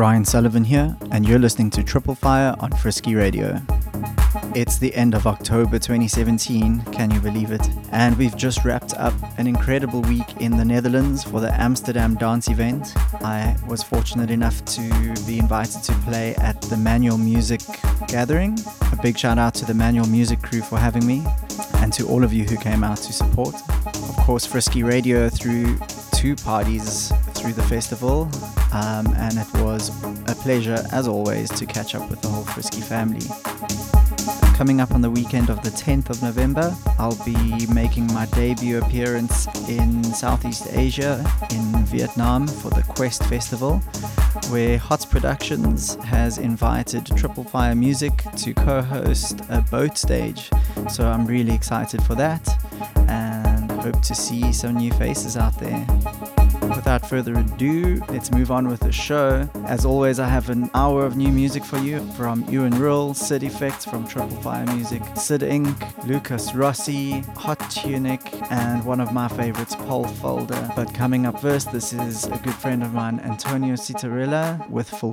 Ryan Sullivan here, and you're listening to Triple Fire on Frisky Radio. It's the end of October 2017, can you believe it? And we've just wrapped up an incredible week in the Netherlands for the Amsterdam dance event. I was fortunate enough to be invited to play at the Manual Music Gathering. A big shout out to the Manual Music crew for having me, and to all of you who came out to support. Of course, Frisky Radio threw two parties through the festival, um, and it was a pleasure, as always, to catch up with the whole Frisky family. Coming up on the weekend of the 10th of November, I'll be making my debut appearance in Southeast Asia, in Vietnam, for the Quest Festival, where HOTS Productions has invited Triple Fire Music to co host a boat stage. So I'm really excited for that and hope to see some new faces out there without further ado, let's move on with the show. As always, I have an hour of new music for you from Ewan Rill, Sid Effects from Triple Fire Music, Cid Inc., Lucas Rossi, Hot TuneiK, and one of my favorites, Pole Folder. But coming up first, this is a good friend of mine, Antonio Citarella with Full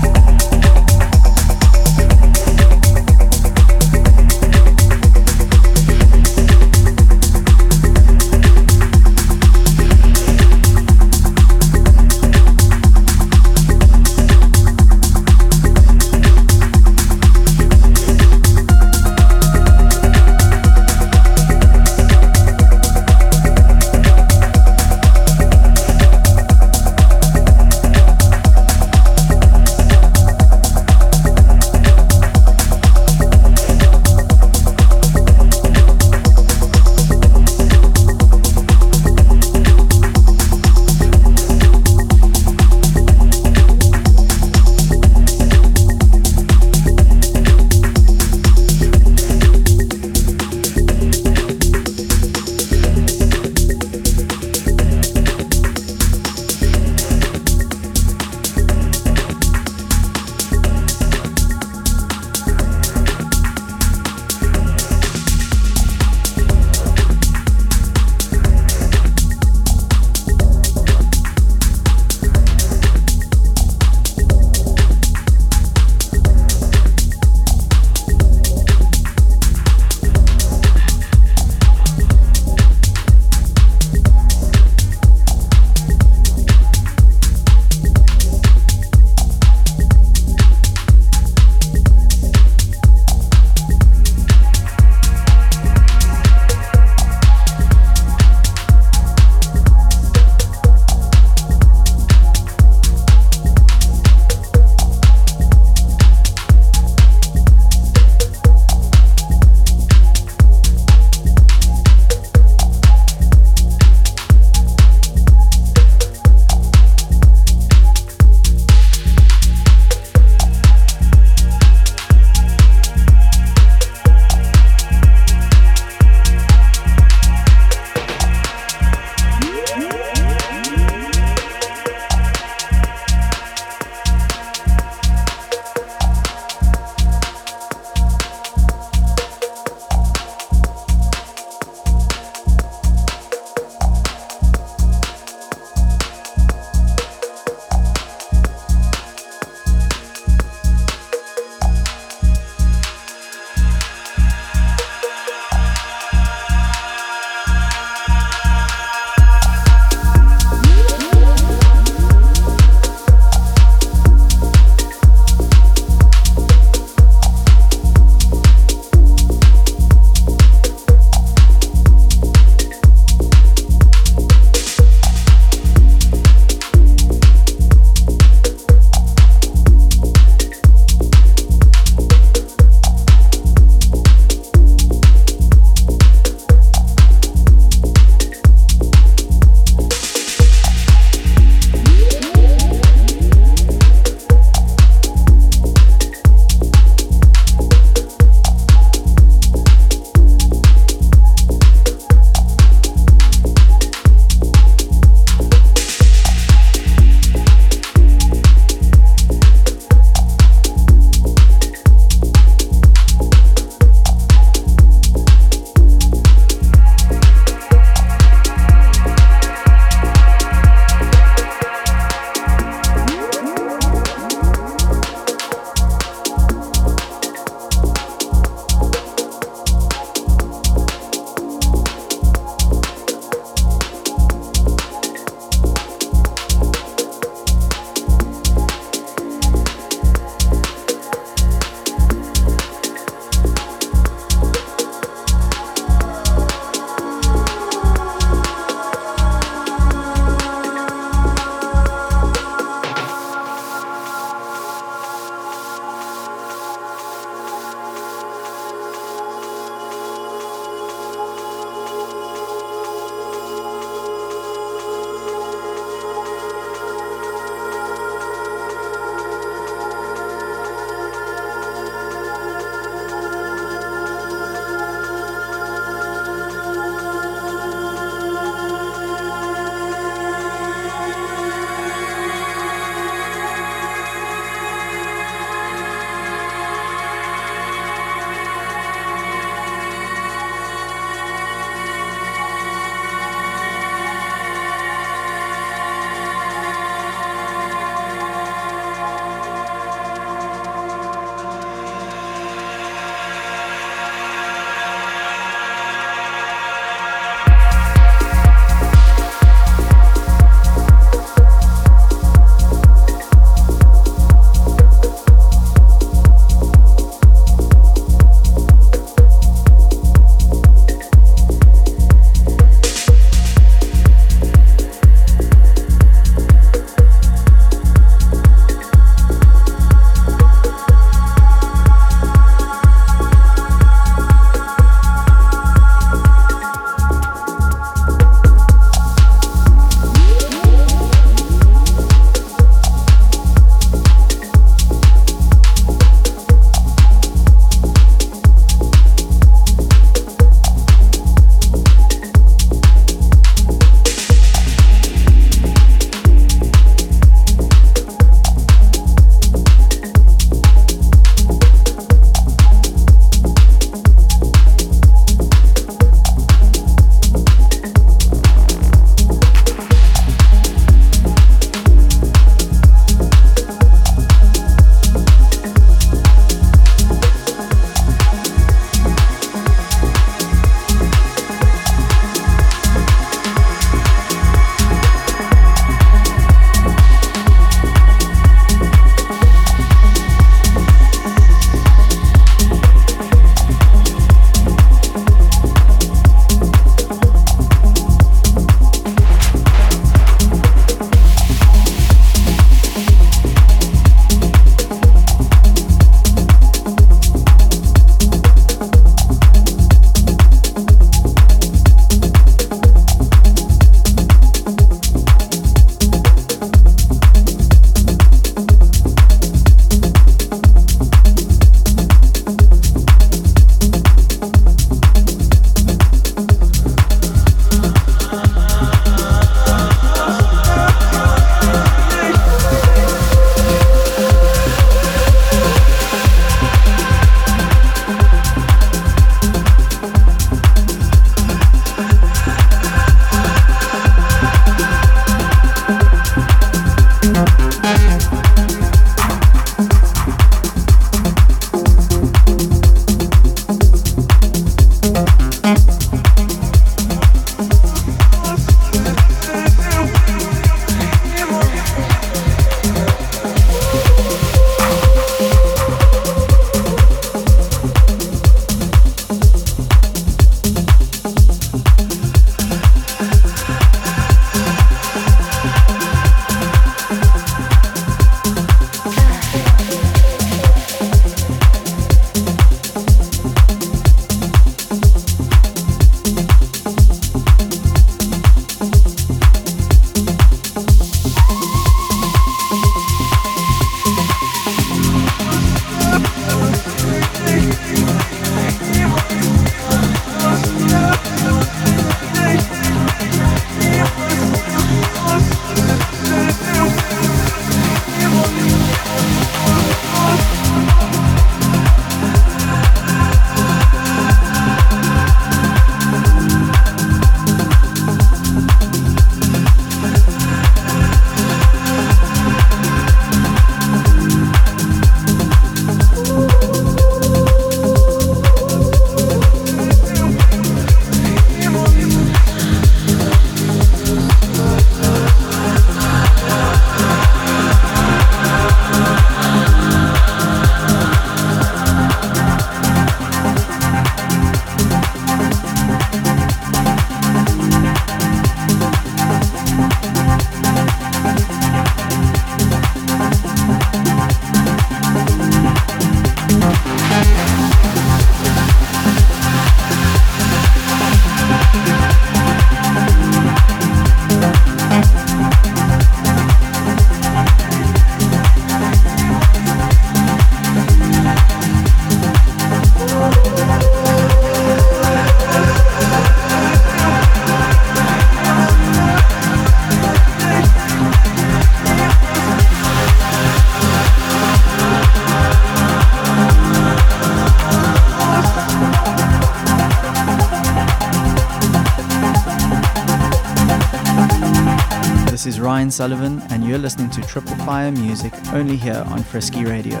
Ryan Sullivan, and you're listening to Triple Fire Music only here on Frisky Radio.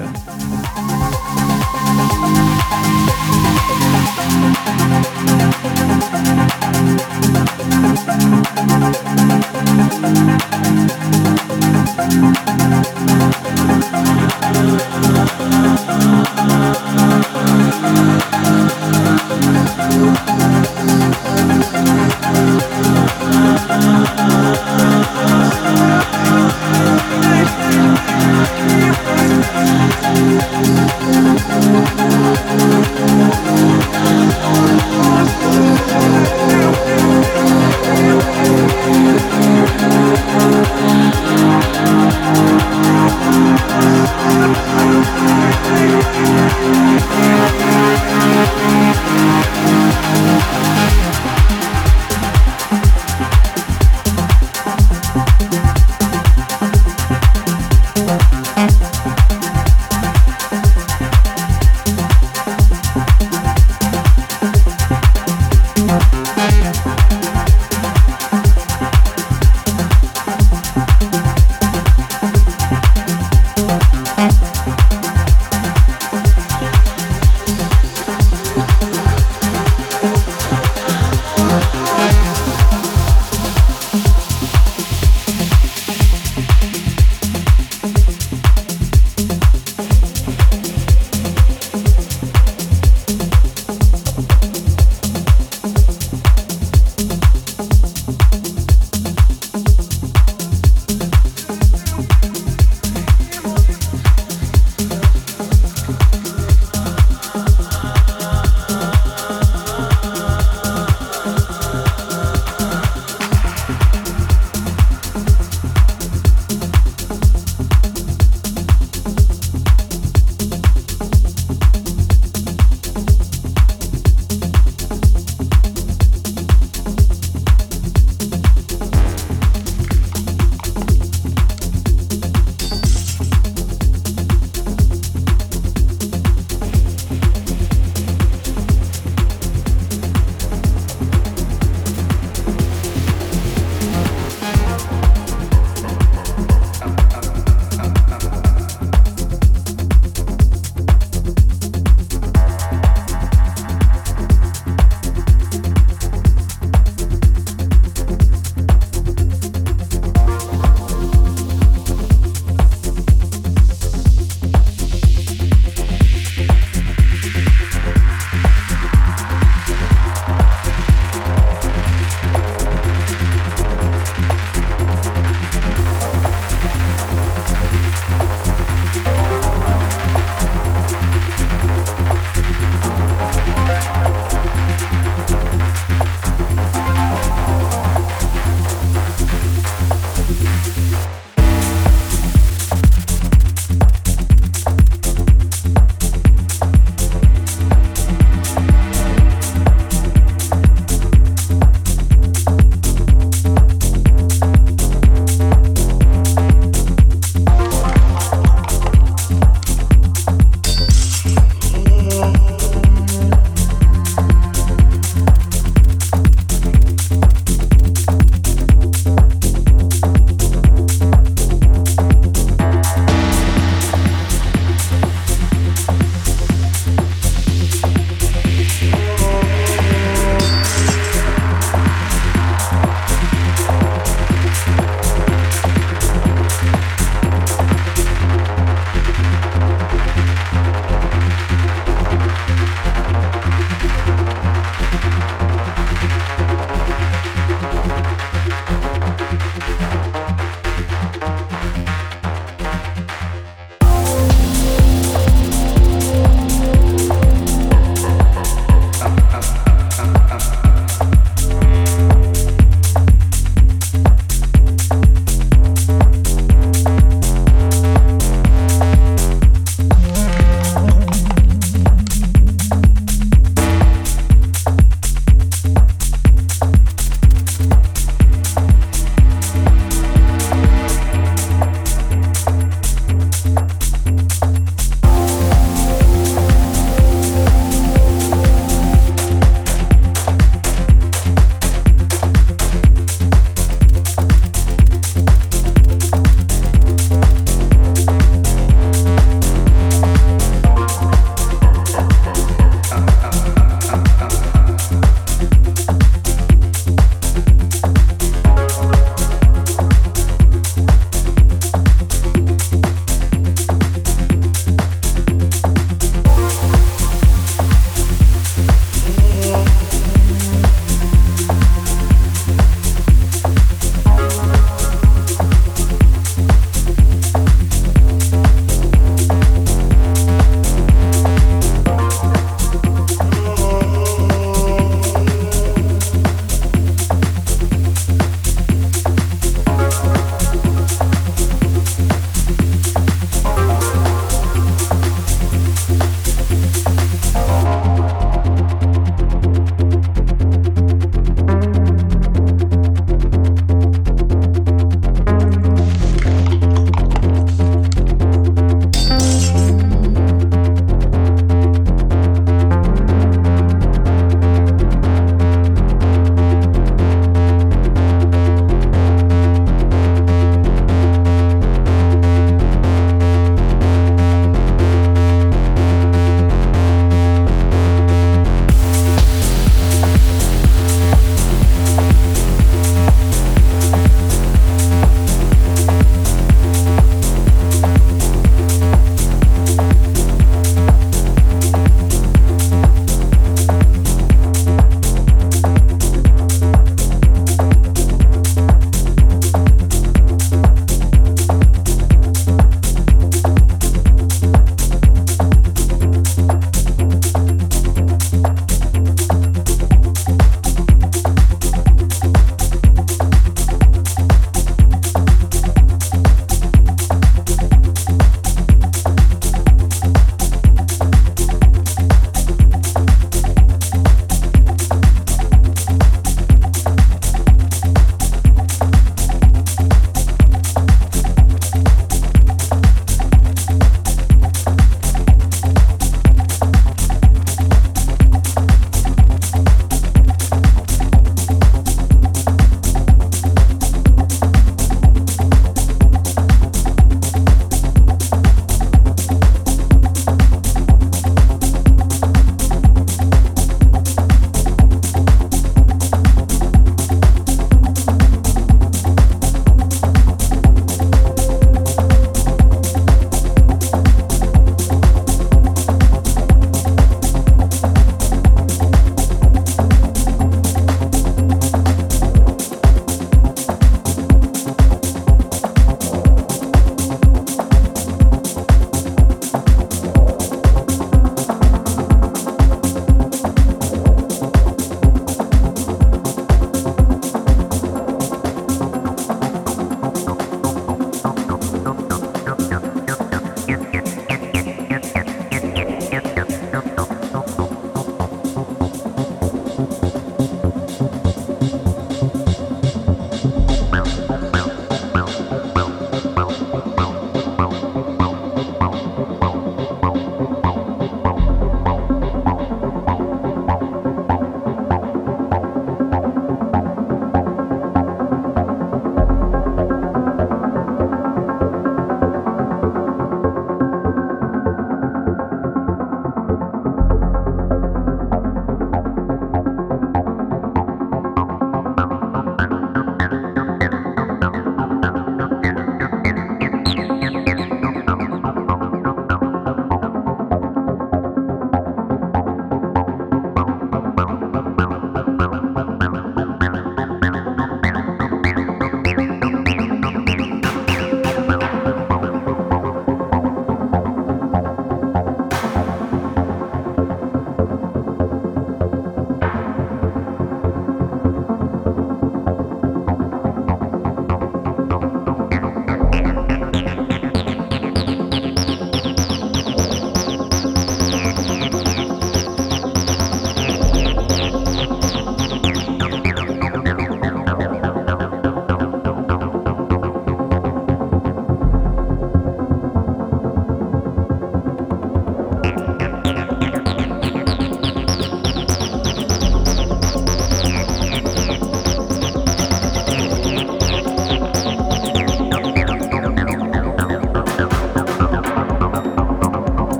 Thank you.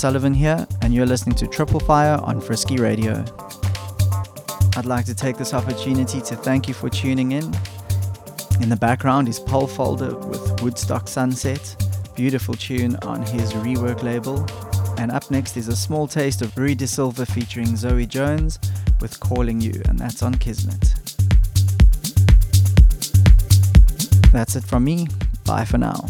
Sullivan here, and you're listening to Triple Fire on Frisky Radio. I'd like to take this opportunity to thank you for tuning in. In the background is Pole Folder with Woodstock Sunset, beautiful tune on his Reworck label. And up next is a small taste of Rui Da Silva featuring Zoey Jones with Calling You, and that's on Kismet. That's it from me. Bye for now.